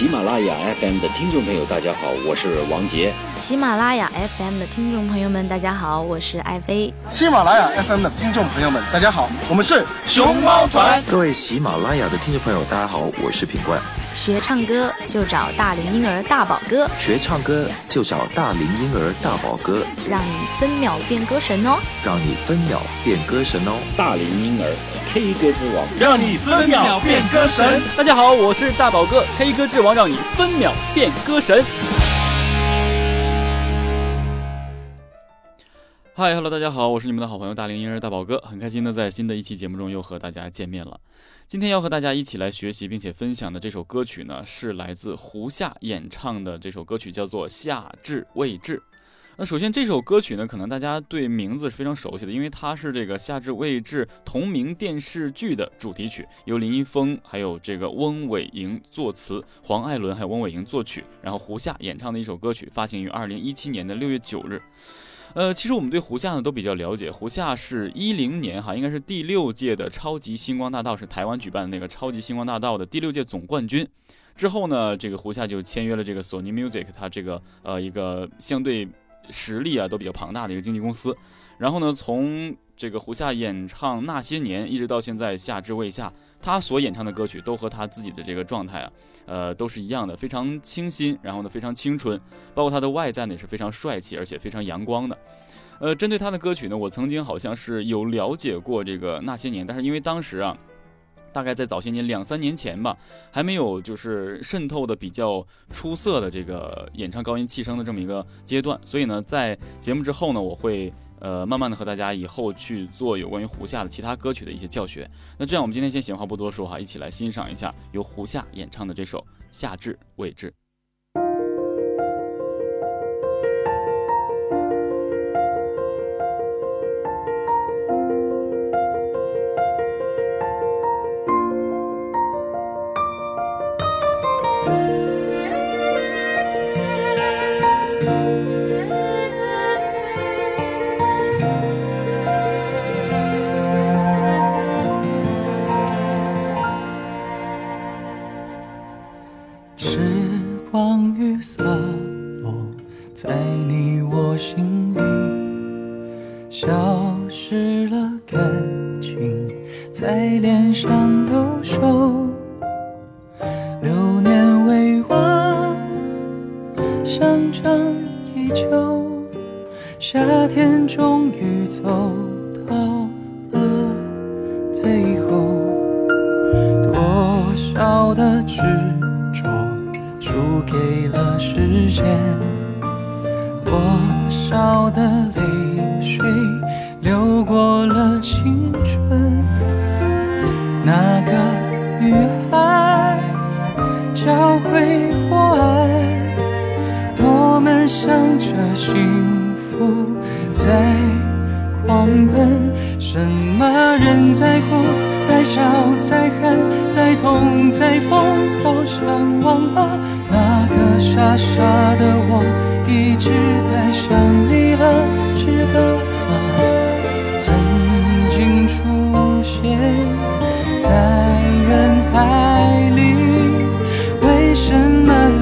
喜马拉雅 FM 的听众朋友，大家好，我是王杰。喜马拉雅 FM 的听众朋友们，大家好，我是艾飞。喜马拉雅 FM 的听众朋友们，大家好，我们是熊猫团。各位喜马拉雅的听众朋友，大家好，我是品冠。学唱歌就找大龄婴儿大宝哥，学唱歌就找大龄婴儿大宝哥，让你分秒变歌神哦，让你分秒变歌神哦。大龄婴儿 K 歌之王，让你分秒变歌神。大家好，我是大宝哥，K 歌之王，让你分秒变歌神。嗨，Hello，大家好，我是你们的好朋友大龄婴儿大宝哥，很开心的在新的一期节目中又和大家见面了。今天要和大家一起来学习并且分享的这首歌曲呢，是来自胡夏演唱的这首歌曲，叫做《夏至未至》。那首先这首歌曲呢，可能大家对名字是非常熟悉的，因为它是这个《夏至未至》同名电视剧的主题曲，由林一峰还有这个翁伟莹作词，黄艾伦还有翁伟莹作曲，然后胡夏演唱的一首歌曲，发行于二零一七年的六月九日。呃，其实我们对胡夏呢都比较了解。胡夏是一零年哈，应该是第六届的超级星光大道，是台湾举办的那个超级星光大道的第六届总冠军。之后呢，这个胡夏就签约了这个索尼 Music，他这个呃一个相对实力啊都比较庞大的一个经纪公司。然后呢，从这个胡夏演唱那些年一直到现在夏至未夏，他所演唱的歌曲都和他自己的这个状态啊。呃，都是一样的，非常清新，然后呢，非常青春，包括他的外在呢也是非常帅气，而且非常阳光的。呃，针对他的歌曲呢，我曾经好像是有了解过这个那些年，但是因为当时啊，大概在早些年两三年前吧，还没有就是渗透的比较出色的这个演唱高音气声的这么一个阶段，所以呢，在节目之后呢，我会。呃，慢慢的和大家以后去做有关于胡夏的其他歌曲的一些教学。那这样，我们今天先闲话不多说哈，一起来欣赏一下由胡夏演唱的这首《夏至未至》。时间多少的泪水流过了青春那个女孩教会我爱我们向着幸福在狂奔什么人在哭？在笑在喊在痛在疯好想忘了傻傻的我，一直在想你了，直到我曾经出现在人海里，为什么？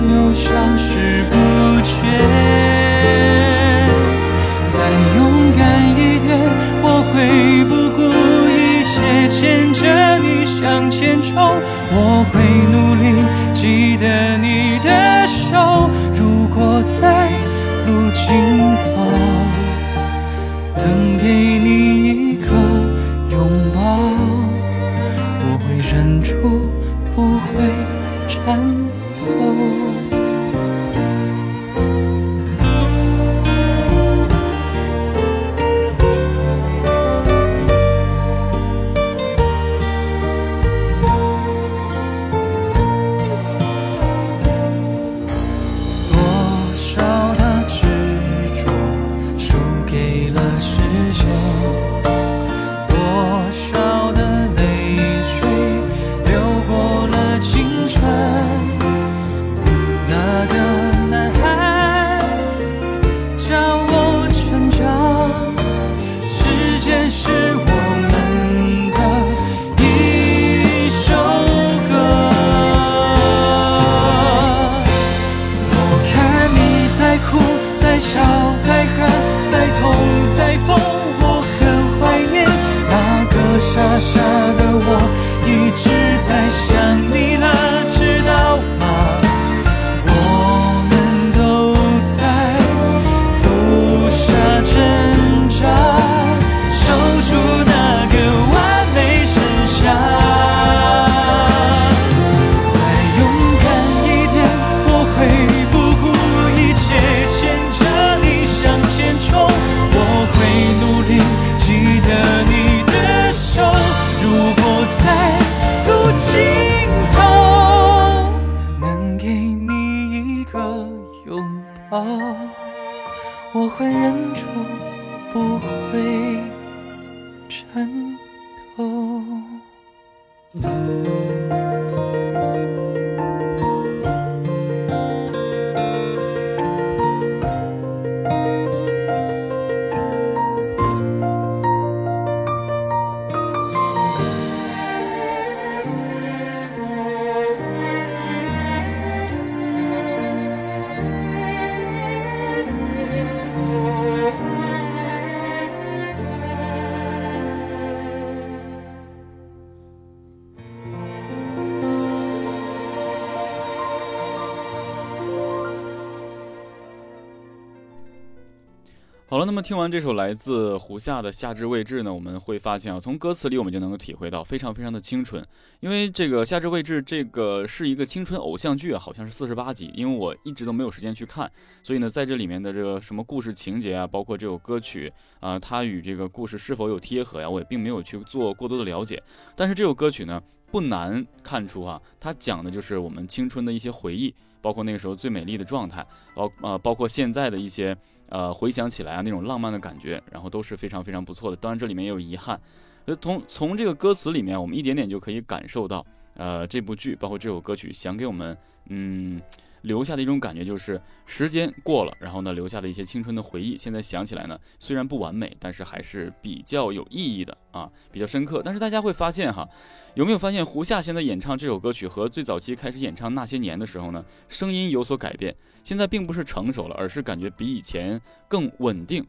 好了，那么听完这首来自胡夏的《夏至未至》呢，我们会发现啊，从歌词里我们就能够体会到非常非常的清纯。因为这个《夏至未至》这个是一个青春偶像剧啊，好像是四十八集。因为我一直都没有时间去看，所以呢，在这里面的这个什么故事情节啊，包括这首歌曲啊，它与这个故事是否有贴合呀，我也并没有去做过多的了解。但是这首歌曲呢，不难看出啊，它讲的就是我们青春的一些回忆，包括那个时候最美丽的状态，包呃包括现在的一些。呃，回想起来啊，那种浪漫的感觉，然后都是非常非常不错的。当然，这里面也有遗憾。呃，从从这个歌词里面，我们一点点就可以感受到，呃，这部剧包括这首歌曲想给我们，嗯。留下的一种感觉就是时间过了，然后呢，留下的一些青春的回忆，现在想起来呢，虽然不完美，但是还是比较有意义的啊，比较深刻。但是大家会发现哈，有没有发现胡夏现在演唱这首歌曲和最早期开始演唱那些年的时候呢，声音有所改变？现在并不是成熟了，而是感觉比以前更稳定。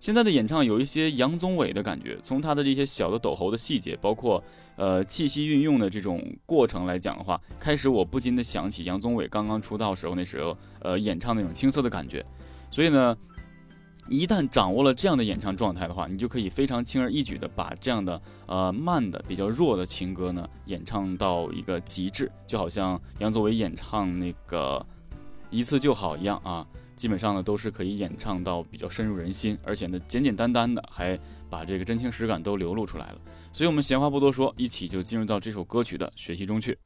现在的演唱有一些杨宗纬的感觉，从他的这些小的抖喉的细节，包括呃气息运用的这种过程来讲的话，开始我不禁的想起杨宗纬刚刚出道时候那时候呃演唱那种青涩的感觉。所以呢，一旦掌握了这样的演唱状态的话，你就可以非常轻而易举的把这样的呃慢的比较弱的情歌呢演唱到一个极致，就好像杨宗纬演唱那个一次就好一样啊。基本上呢都是可以演唱到比较深入人心，而且呢简简单单的还把这个真情实感都流露出来了。所以，我们闲话不多说，一起就进入到这首歌曲的学习中去。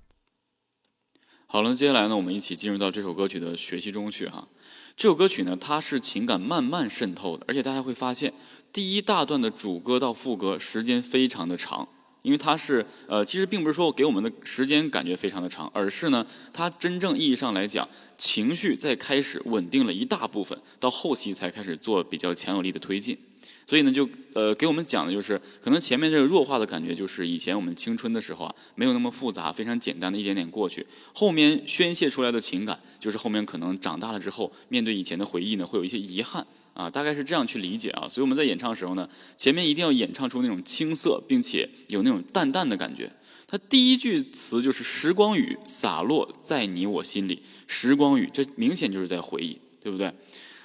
好了，接下来呢，我们一起进入到这首歌曲的学习中去哈。这首歌曲呢，它是情感慢慢渗透的，而且大家会发现，第一大段的主歌到副歌时间非常的长。因为它是，呃，其实并不是说给我们的时间感觉非常的长，而是呢，它真正意义上来讲，情绪在开始稳定了一大部分，到后期才开始做比较强有力的推进。所以呢，就呃给我们讲的就是，可能前面这个弱化的感觉，就是以前我们青春的时候啊，没有那么复杂，非常简单的一点点过去。后面宣泄出来的情感，就是后面可能长大了之后，面对以前的回忆呢，会有一些遗憾。啊，大概是这样去理解啊，所以我们在演唱的时候呢，前面一定要演唱出那种青涩，并且有那种淡淡的感觉。它第一句词就是“时光雨洒落在你我心里”，时光雨，这明显就是在回忆，对不对？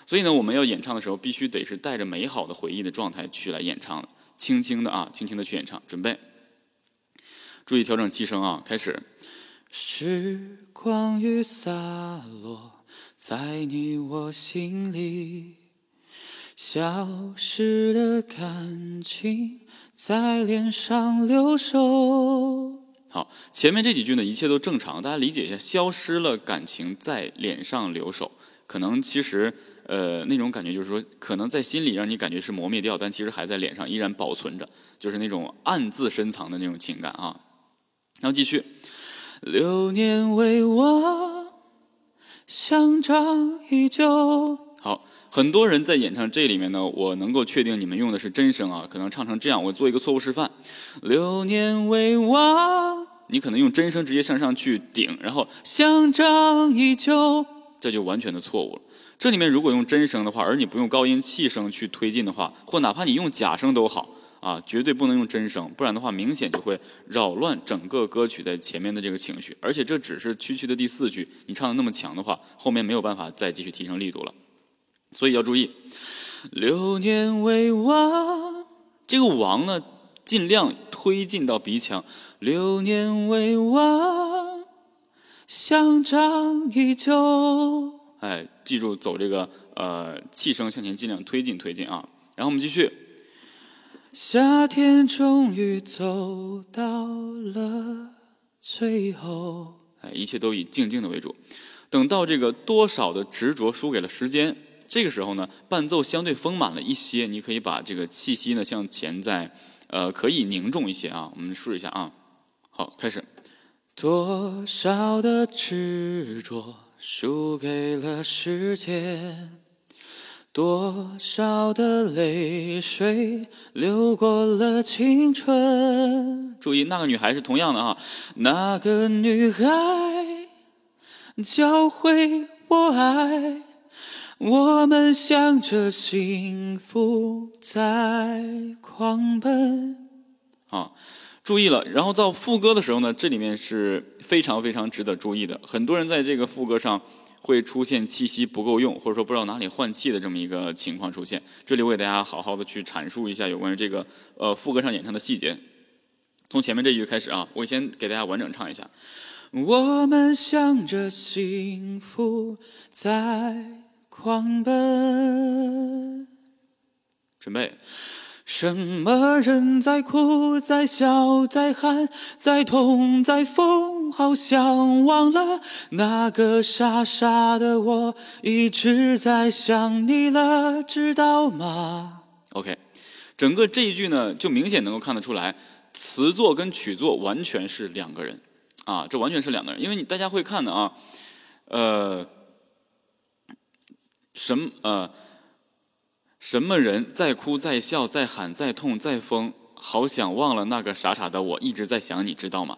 所以呢，我们要演唱的时候，必须得是带着美好的回忆的状态去来演唱的，轻轻的啊，轻轻的去演唱。准备，注意调整气声啊，开始。时光雨洒落在你我心里。消失的感情在脸上留守。好，前面这几句呢，一切都正常，大家理解一下。消失了感情在脸上留守，可能其实呃那种感觉就是说，可能在心里让你感觉是磨灭掉，但其实还在脸上依然保存着，就是那种暗自深藏的那种情感啊。然后继续，流年未忘，香樟依旧。很多人在演唱这里面呢，我能够确定你们用的是真声啊，可能唱成这样，我做一个错误示范。流年未忘，你可能用真声直接上上去顶，然后香樟依旧，这就完全的错误了。这里面如果用真声的话，而你不用高音气声去推进的话，或哪怕你用假声都好啊，绝对不能用真声，不然的话明显就会扰乱整个歌曲在前面的这个情绪。而且这只是区区的第四句，你唱的那么强的话，后面没有办法再继续提升力度了。所以要注意，流年未忘，这个亡呢，尽量推进到鼻腔。流年未忘，香樟依旧。哎，记住走这个呃气声向前，尽量推进推进啊。然后我们继续，夏天终于走到了最后。哎，一切都以静静的为主。等到这个多少的执着输给了时间。这个时候呢，伴奏相对丰满了一些，你可以把这个气息呢向前再，呃，可以凝重一些啊。我们试一下啊。好，开始。多少的执着输给了时间，多少的泪水流过了青春。注意，那个女孩是同样的啊，那个女孩教会我爱。我们向着幸福在狂奔。啊，注意了，然后到副歌的时候呢，这里面是非常非常值得注意的。很多人在这个副歌上会出现气息不够用，或者说不知道哪里换气的这么一个情况出现。这里我给大家好好的去阐述一下有关于这个呃副歌上演唱的细节。从前面这一句开始啊，我先给大家完整唱一下。我们向着幸福在。狂奔，准备。什么人在哭，在笑，在喊，在痛，在疯，好像忘了那个傻傻的我，一直在想你了，知道吗？OK，整个这一句呢，就明显能够看得出来，词作跟曲作完全是两个人啊，这完全是两个人，因为你大家会看的啊，呃。什么呃，什么人在哭在笑在喊在痛在疯，好想忘了那个傻傻的我，一直在想你，知道吗？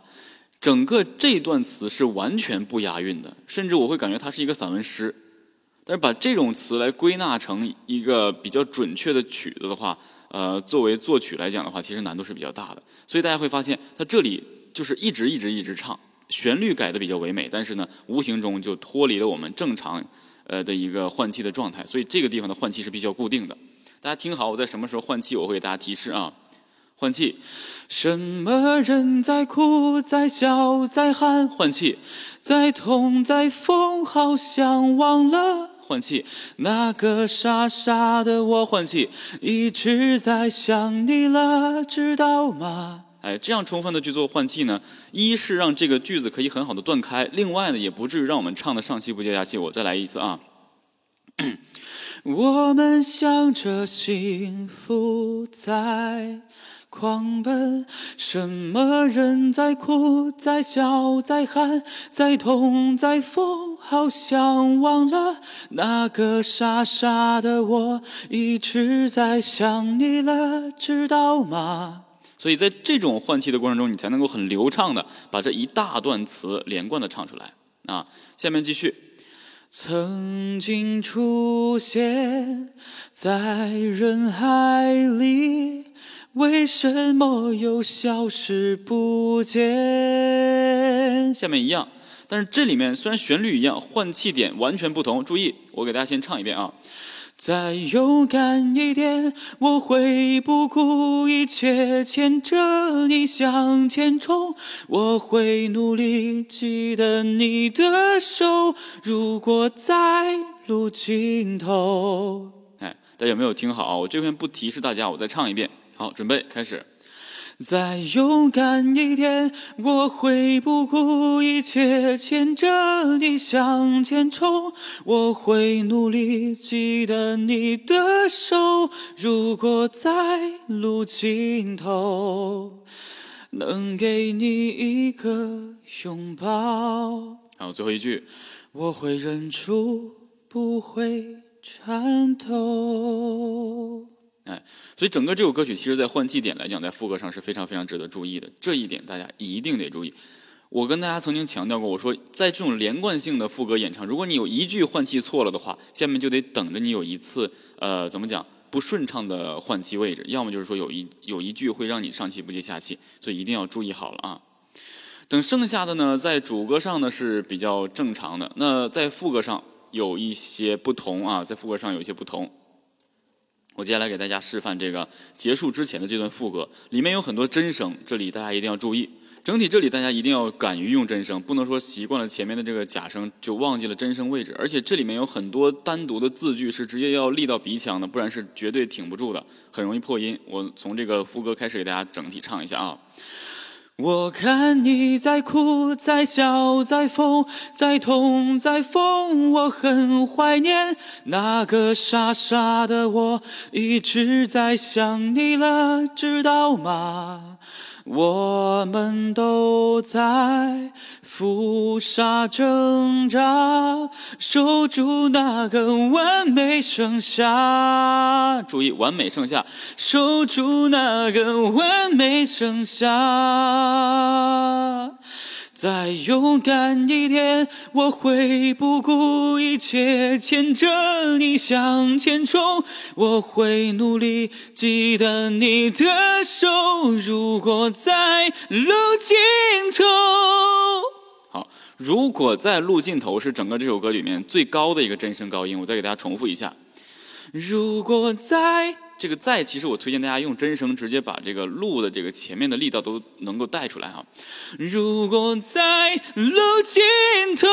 整个这段词是完全不押韵的，甚至我会感觉它是一个散文诗。但是把这种词来归纳成一个比较准确的曲子的话，呃，作为作曲来讲的话，其实难度是比较大的。所以大家会发现，它这里就是一直一直一直唱，旋律改的比较唯美，但是呢，无形中就脱离了我们正常。呃的一个换气的状态，所以这个地方的换气是比较固定的。大家听好，我在什么时候换气，我会给大家提示啊。换气，什么人在哭，在笑，在喊？换气，在痛，在疯，好像忘了。换气，那个傻傻的我。换气，一直在想你了，知道吗？哎，这样充分的去做换气呢，一是让这个句子可以很好的断开，另外呢，也不至于让我们唱的上气不接下气。我再来一次啊，我们向着幸福在狂奔，什么人在哭，在笑，在喊，在痛，在疯，好像忘了那个傻傻的我，一直在想你了，知道吗？所以在这种换气的过程中，你才能够很流畅的把这一大段词连贯的唱出来啊！下面继续，曾经出现在人海里，为什么又消失不见？下面一样，但是这里面虽然旋律一样，换气点完全不同。注意，我给大家先唱一遍啊。再勇敢一点，我会不顾一切牵着你向前冲。我会努力记得你的手，如果在路尽头。哎，大家有没有听好？我这边不提示大家，我再唱一遍。好，准备开始。再勇敢一点，我会不顾一切牵着你向前冲。我会努力记得你的手，如果在路尽头，能给你一个拥抱。好，最后一句，我会忍住，不会颤抖。哎，所以整个这首歌曲，其实在换气点来讲，在副歌上是非常非常值得注意的。这一点大家一定得注意。我跟大家曾经强调过，我说在这种连贯性的副歌演唱，如果你有一句换气错了的话，下面就得等着你有一次，呃，怎么讲不顺畅的换气位置，要么就是说有一有一句会让你上气不接下气，所以一定要注意好了啊。等剩下的呢，在主歌上呢是比较正常的，那在副歌上有一些不同啊，在副歌上有一些不同。我接下来给大家示范这个结束之前的这段副歌，里面有很多真声，这里大家一定要注意。整体这里大家一定要敢于用真声，不能说习惯了前面的这个假声就忘记了真声位置。而且这里面有很多单独的字句是直接要立到鼻腔的，不然是绝对挺不住的，很容易破音。我从这个副歌开始给大家整体唱一下啊。我看你在哭，在笑，在疯，在痛，在疯，我很怀念那个傻傻的我，一直在想你了，知道吗？我们都在浮沙挣扎，守住那个完美盛夏。注意，完美盛夏，守住那个完美盛夏。再勇敢一点，我会不顾一切牵着你向前冲。我会努力记得你的手，如果在路尽头。好，如果在路尽头是整个这首歌里面最高的一个真声高音，我再给大家重复一下。如果在。这个在，其实我推荐大家用真声直接把这个路的这个前面的力道都能够带出来哈。如果在路尽头，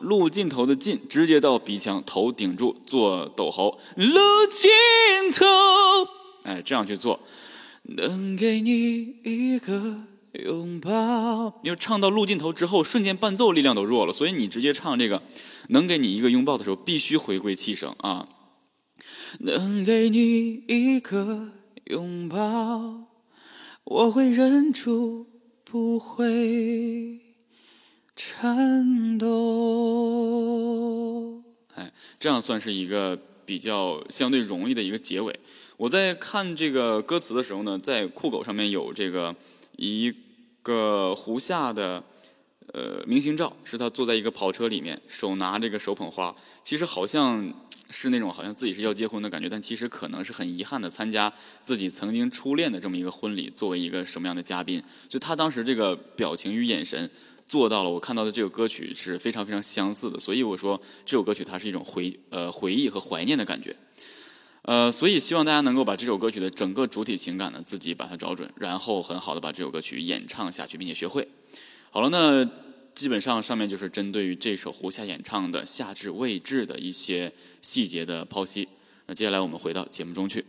路尽头的尽直接到鼻腔，头顶住做抖喉。路尽头，哎，这样去做，能给你一个拥抱。因为唱到路尽头之后，瞬间伴奏力量都弱了，所以你直接唱这个能给你一个拥抱的时候，必须回归气声啊。能给你一个拥抱，我会忍住不会颤抖。哎，这样算是一个比较相对容易的一个结尾。我在看这个歌词的时候呢，在酷狗上面有这个一个胡夏的呃明星照，是他坐在一个跑车里面，手拿这个手捧花，其实好像。是那种好像自己是要结婚的感觉，但其实可能是很遗憾的参加自己曾经初恋的这么一个婚礼，作为一个什么样的嘉宾？就他当时这个表情与眼神，做到了我看到的这个歌曲是非常非常相似的。所以我说这首歌曲它是一种回呃回忆和怀念的感觉。呃，所以希望大家能够把这首歌曲的整个主体情感呢自己把它找准，然后很好的把这首歌曲演唱下去，并且学会。好了，那。基本上上面就是针对于这首胡夏演唱的夏至未至的一些细节的剖析。那接下来我们回到节目中去。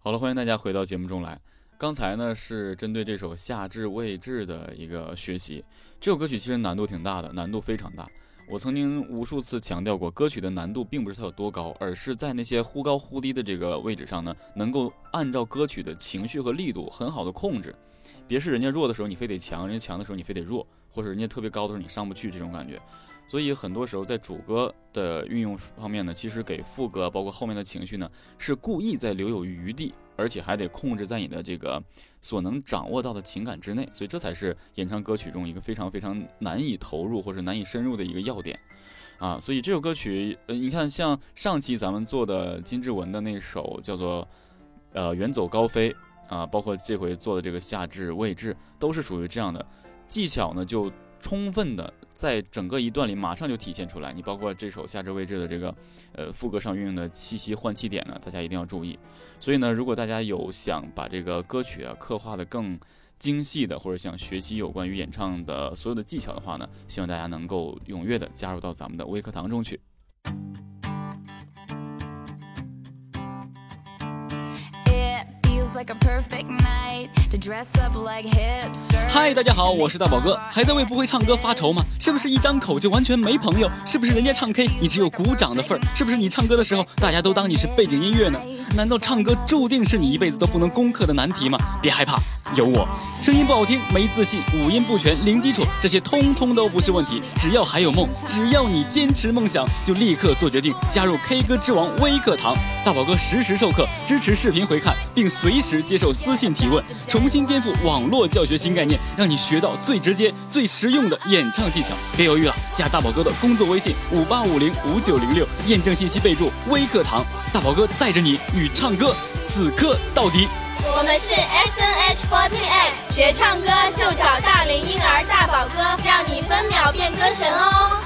好了，欢迎大家回到节目中来。刚才呢是针对这首夏至未至的一个学习。这首歌曲其实难度挺大的，难度非常大。我曾经无数次强调过，歌曲的难度并不是它有多高，而是在那些忽高忽低的这个位置上呢，能够按照歌曲的情绪和力度很好的控制，别是人家弱的时候你非得强，人家强的时候你非得弱，或者人家特别高的时候你上不去这种感觉。所以很多时候在主歌的运用方面呢，其实给副歌包括后面的情绪呢，是故意在留有余地。而且还得控制在你的这个所能掌握到的情感之内，所以这才是演唱歌曲中一个非常非常难以投入或者难以深入的一个要点啊！所以这首歌曲，呃，你看像上期咱们做的金志文的那首叫做呃远走高飞啊，包括这回做的这个夏至未至，都是属于这样的技巧呢，就充分的。在整个一段里，马上就体现出来。你包括这首夏至未至的这个，呃，副歌上运用的气息换气点呢，大家一定要注意。所以呢，如果大家有想把这个歌曲啊刻画的更精细的，或者想学习有关于演唱的所有的技巧的话呢，希望大家能够踊跃的加入到咱们的微课堂中去。嗨，大家好，我是大宝哥，还在为不会唱歌发愁吗？是不是一张口就完全没朋友？是不是人家唱 K 你只有鼓掌的份儿？是不是你唱歌的时候大家都当你是背景音乐呢？难道唱歌注定是你一辈子都不能攻克的难题吗？别害怕，有我。声音不好听，没自信，五音不全，零基础，这些通通都不是问题。只要还有梦，只要你坚持梦想，就立刻做决定，加入 K 歌之王微课堂。大宝哥实时授课，支持视频回看，并随时接受私信提问，重新颠覆网络教学新概念，让你学到最直接、最实用的演唱技巧。别犹豫了，加大宝哥的工作微信五八五零五九零六，验证信息备注微课堂。大宝哥带着你与唱歌死磕到底。我们是 S N H forty eight，学唱歌就找大龄婴儿大宝哥，让你分秒变歌神哦。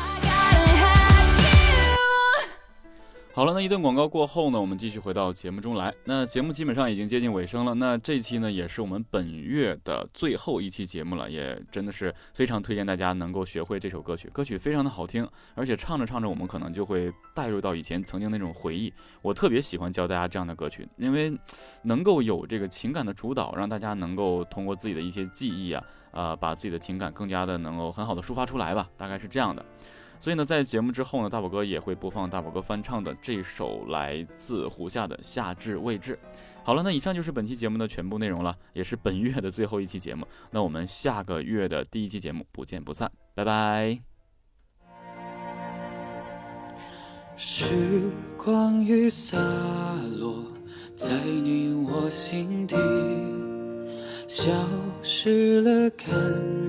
好了，那一段广告过后呢，我们继续回到节目中来。那节目基本上已经接近尾声了。那这期呢，也是我们本月的最后一期节目了，也真的是非常推荐大家能够学会这首歌曲。歌曲非常的好听，而且唱着唱着，我们可能就会带入到以前曾经那种回忆。我特别喜欢教大家这样的歌曲，因为能够有这个情感的主导，让大家能够通过自己的一些记忆啊，呃，把自己的情感更加的能够很好的抒发出来吧，大概是这样的。所以呢，在节目之后呢，大宝哥也会播放大宝哥翻唱的这首来自胡夏的《夏至未至》。好了，那以上就是本期节目的全部内容了，也是本月的最后一期节目。那我们下个月的第一期节目不见不散，拜拜。时光雨洒落在你我心底。消失了感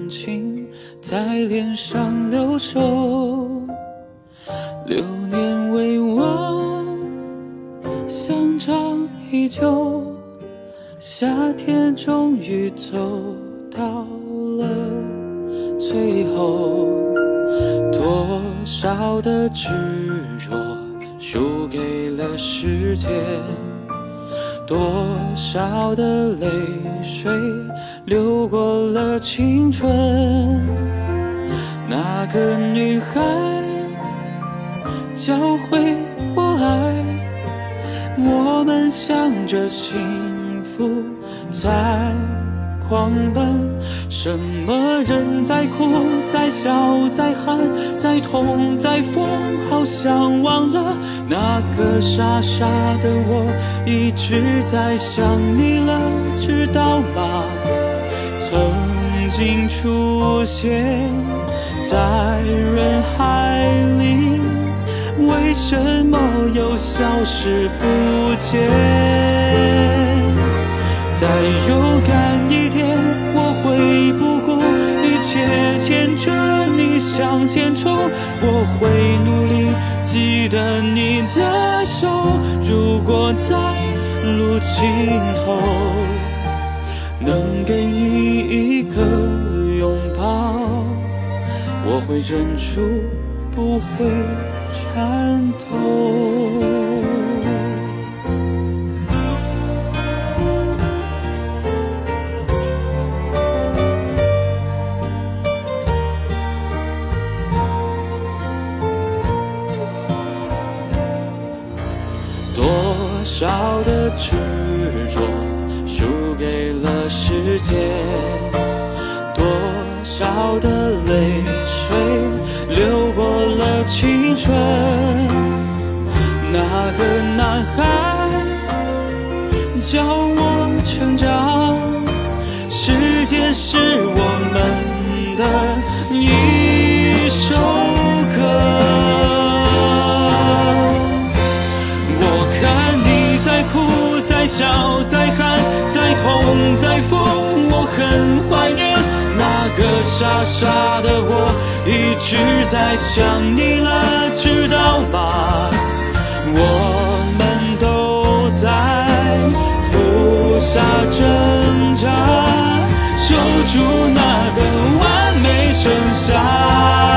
情，在脸上留守，流年未忘，香樟依旧。夏天终于走到了最后，多少的执着输给了时间。多少的泪水流过了青春？那个女孩教会我爱，我们向着幸福在。狂奔，什么人在哭，在笑，在喊，在痛，在疯，好像忘了那个傻傻的我一直在想你了，知道吗？曾经出现在人海里，为什么又消失不见？再勇敢一点，会不顾一切牵着你向前冲。我会努力记得你的手，如果在路尽头能给你一个拥抱，我会忍住不会颤抖。风再疯，我很怀念那个傻傻的我，一直在想你了，知道吗？我们都在负下挣扎，守住那个完美盛夏。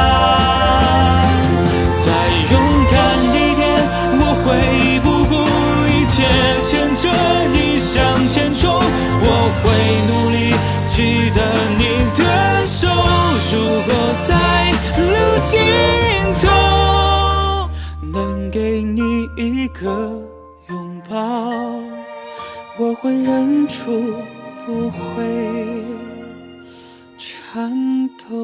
在路尽头能给你一个拥抱我会忍住不会颤抖。